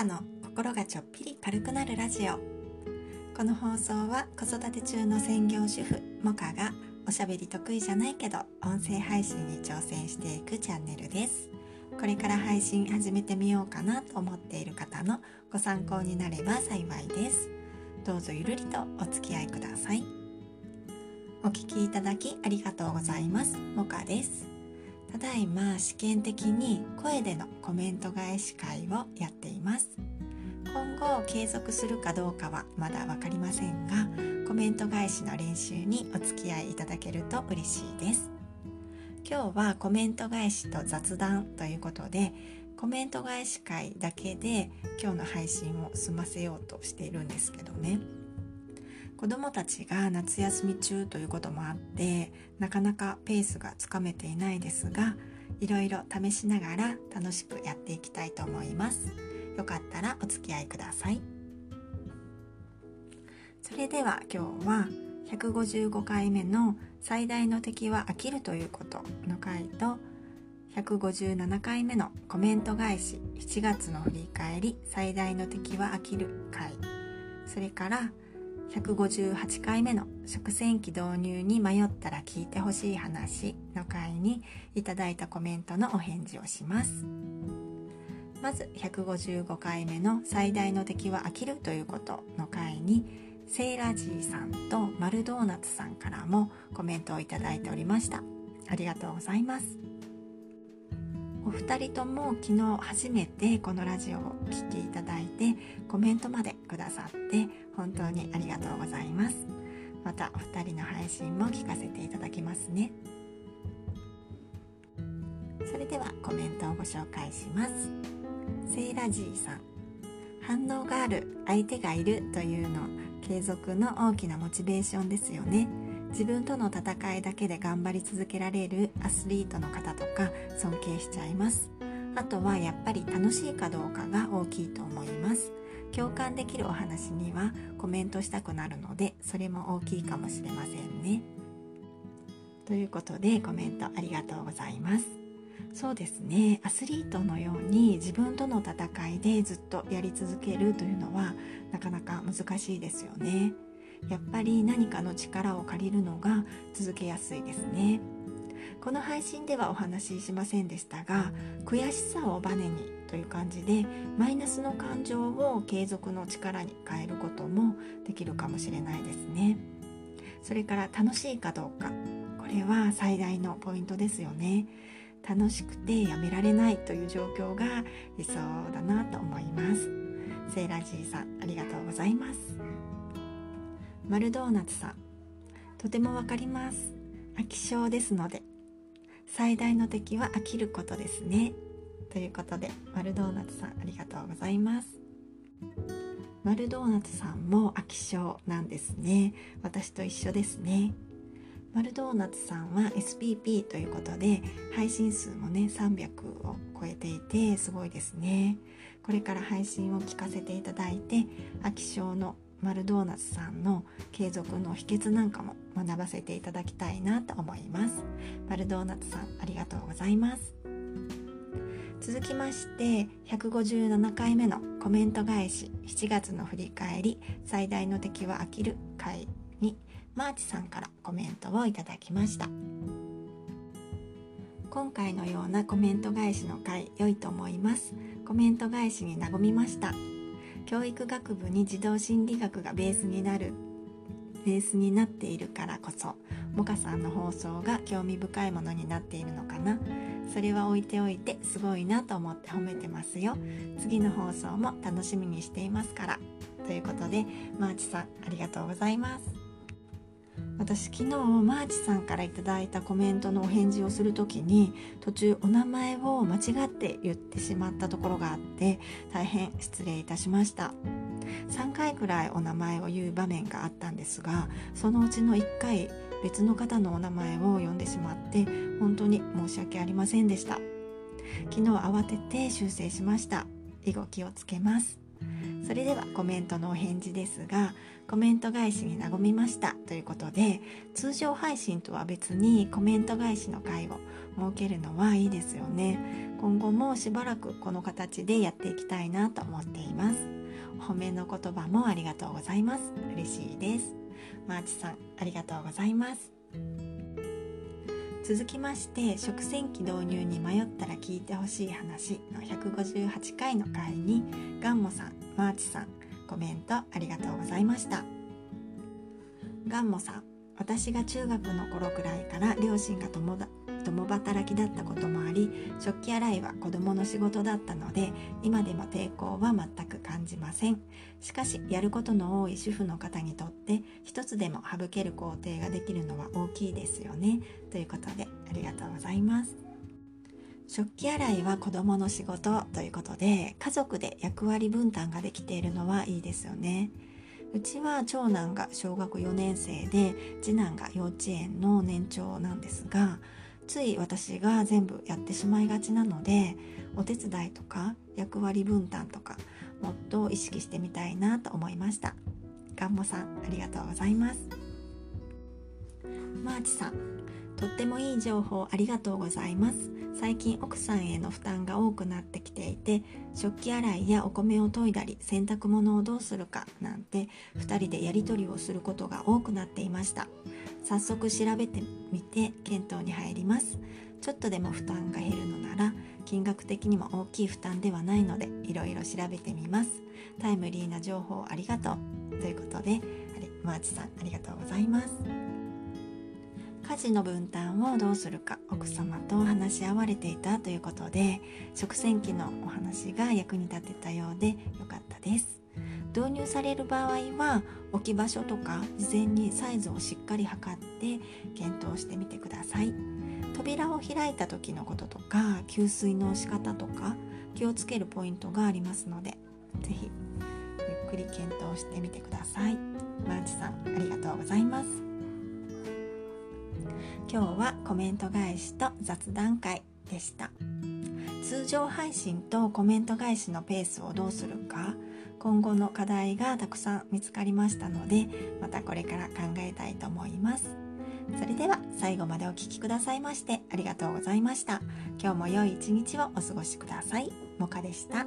カの心がちょっぴり軽くなるラジオ。この放送は子育て中の専業主婦モカがおしゃべり得意じゃないけど音声配信に挑戦していくチャンネルです。これから配信始めてみようかなと思っている方のご参考になれば幸いです。どうぞゆるりとお付き合いください。お聞きいただきありがとうございます。モカです。ただいま試験的に声でのコメント返し会をやっています。今後継続するかどうかはまだ分かりませんがコメント返しの練習にお付き合いいただけると嬉しいです。今日はコメント返しと雑談ということでコメント返し会だけで今日の配信を済ませようとしているんですけどね。子どもたちが夏休み中ということもあってなかなかペースがつかめていないですがいろいろ試しながら楽しくやっていきたいと思います。よかったらお付き合いください。それでは今日は155回目の最大の敵は飽きるということの回と157回目のコメント返し7月の振り返り最大の敵は飽きる回。それから158回目の食洗機導入に迷ったら聞いてほしい話の回にいただいたコメントのお返事をします。まず155回目の最大の敵は飽きるということの回にセイラジーさんとマルドーナツさんからもコメントをいただいておりました。ありがとうございます。お二人とも昨日初めてこのラジオを聴きいただいてコメントまでくださって本当にありがとうございます。またお二人の配信も聞かせていただきますね。それではコメントをご紹介します。セイラジーさん。反応がある相手がいるというの継続の大きなモチベーションですよね。自分との戦いだけで頑張り続けられるアスリートの方とか尊敬しちゃいます。あとはやっぱり楽しいかどうかが大きいと思います。共感できるお話にはコメントしたくなるのでそれも大きいかもしれませんね。ということでコメントありがとうございます。そうですね。アスリートのように自分との戦いでずっとやり続けるというのはなかなか難しいですよね。やっぱり何かの力を借りるのが続けやすいですね。この配信ではお話ししませんでしたが悔しさをバネにという感じでマイナスの感情を継続の力に変えることもできるかもしれないですね。それから楽しいかどうか。これは最大のポイントですよね。楽しくてやめられないという状況が理想だなと思います。セイラジーさんありがとうございます。マルドーナツさん。とてもわかります。飽き性ですので。最大の敵は飽きることですね。ということでマルドーナツさんありがとうございます。マルドーナツさんも飽き性なんですね。私と一緒ですね。マルドーナツさんは SPP ということで配信数もね300を超えていてすごいですね。これから配信を聞かせていただいて飽き性のマルドーナツさんの継続の秘訣なんかも学ばせていただきたいなと思います。マルドーナツさんありがとうございます。続きまして157回目のコメント返し7月の振り返り最大の敵は飽きる回にマーチさんからコメントをいただきました。今回のようなコメント返しの回良いと思います。コメント返しに和みました。教育学部に児童心理学がベースになるベースになっているからこそモカさんの放送が興味深いものになっているのかな。それは置いておいてすごいなと思って褒めてますよ。次の放送も楽しみにしていますから。ということでマーチさんありがとうございます。私昨日マーチさんから頂いたコメントのお返事をする時に途中お名前を間違って言ってしまったところがあって大変失礼いたしました。3回くらいお名前を言う場面があったんですがそのうちの1回別の方のお名前を呼んでしまって本当に申し訳ありませんでした。昨日慌てて修正しました。以後気をつけます。それではコメントのお返事ですがコメント返しに和みましたということで通常配信とは別にコメント返しの回を設けるのはいいですよね。今後もしばらくこの形でやっていきたいなと思っています。お褒めの言葉もありがとうございます。嬉しいです。マーチさんありがとうございます。続きまして食洗機導入に迷ったら聞いてほしい話の158回の回にガンモさんマーチさんコメントありがとうございました。ガンモさん私が中学の頃くらいから両親が共共働きだったこともあり食器洗いは子供の仕事だったので今でも抵抗は全く感じません。しかしやることの多い主婦の方にとって一つでも省ける工程ができるのは大きいですよね。ということでありがとうございます。食器洗いは子供の仕事ということで家族で役割分担ができているのはいいですよね。うちは長男が小学4年生で次男が幼稚園の年長なんですがつい私が全部やってしまいがちなのでお手伝いとか役割分担とかもっと意識してみたいなと思いました。ガンモさんありがとうございます。マーチさんとってもいい情報ありがとうございます。最近奥さんへの負担が多くなってきていて食器洗いやお米を研いだり洗濯物をどうするかなんて2人でやり取りをすることが多くなっていました。早速調べてみて検討に入ります。ちょっとでも負担が減るのなら金額的にも大きい負担ではないのでいろいろ調べてみます。タイムリーな情報ありがとう。ということでマーチさんありがとうございます。家事の分担をどうするか奥様と話し合われていたということで食洗機のお話が役に立てたようでよかったです。導入される場合は置き場所とか事前にサイズをしっかり測って検討してみてください。扉を開いた時のこととか給水の仕方とか気をつけるポイントがありますので是非ゆっくり検討してみてください。マーチさんありがとうございます。今日はコメント返しと雑談会でした。通常配信とコメント返しのペースをどうするか今後の課題がたくさん見つかりましたのでまたこれから考えたいと思います。それでは最後までお聴きくださいましてありがとうございました。今日も良い一日をお過ごしください。もかでした。